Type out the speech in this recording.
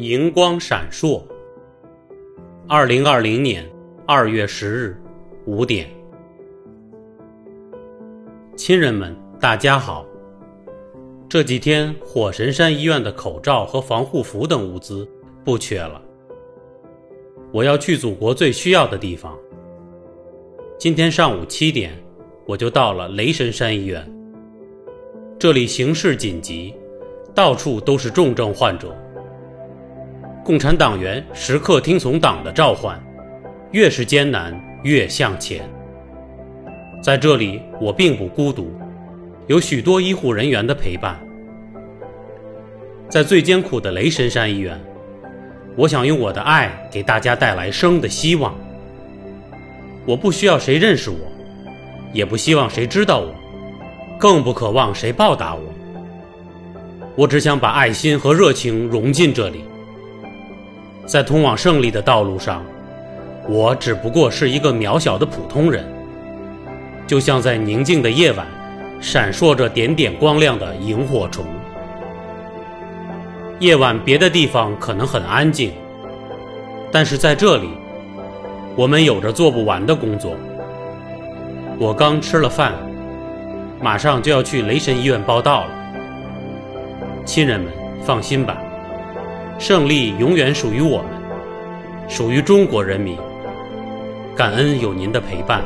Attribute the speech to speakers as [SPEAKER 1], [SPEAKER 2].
[SPEAKER 1] 荧光闪烁。二零二零年二月十日五点，亲人们，大家好。这几天火神山医院的口罩和防护服等物资不缺了。我要去祖国最需要的地方。今天上午七点，我就到了雷神山医院。这里形势紧急，到处都是重症患者。共产党员时刻听从党的召唤，越是艰难越向前。在这里，我并不孤独，有许多医护人员的陪伴。在最艰苦的雷神山医院，我想用我的爱给大家带来生的希望。我不需要谁认识我，也不希望谁知道我，更不渴望谁报答我。我只想把爱心和热情融进这里。在通往胜利的道路上，我只不过是一个渺小的普通人，就像在宁静的夜晚，闪烁着点点光亮的萤火虫。夜晚别的地方可能很安静，但是在这里，我们有着做不完的工作。我刚吃了饭，马上就要去雷神医院报道了。亲人们，放心吧。胜利永远属于我们，属于中国人民。感恩有您的陪伴。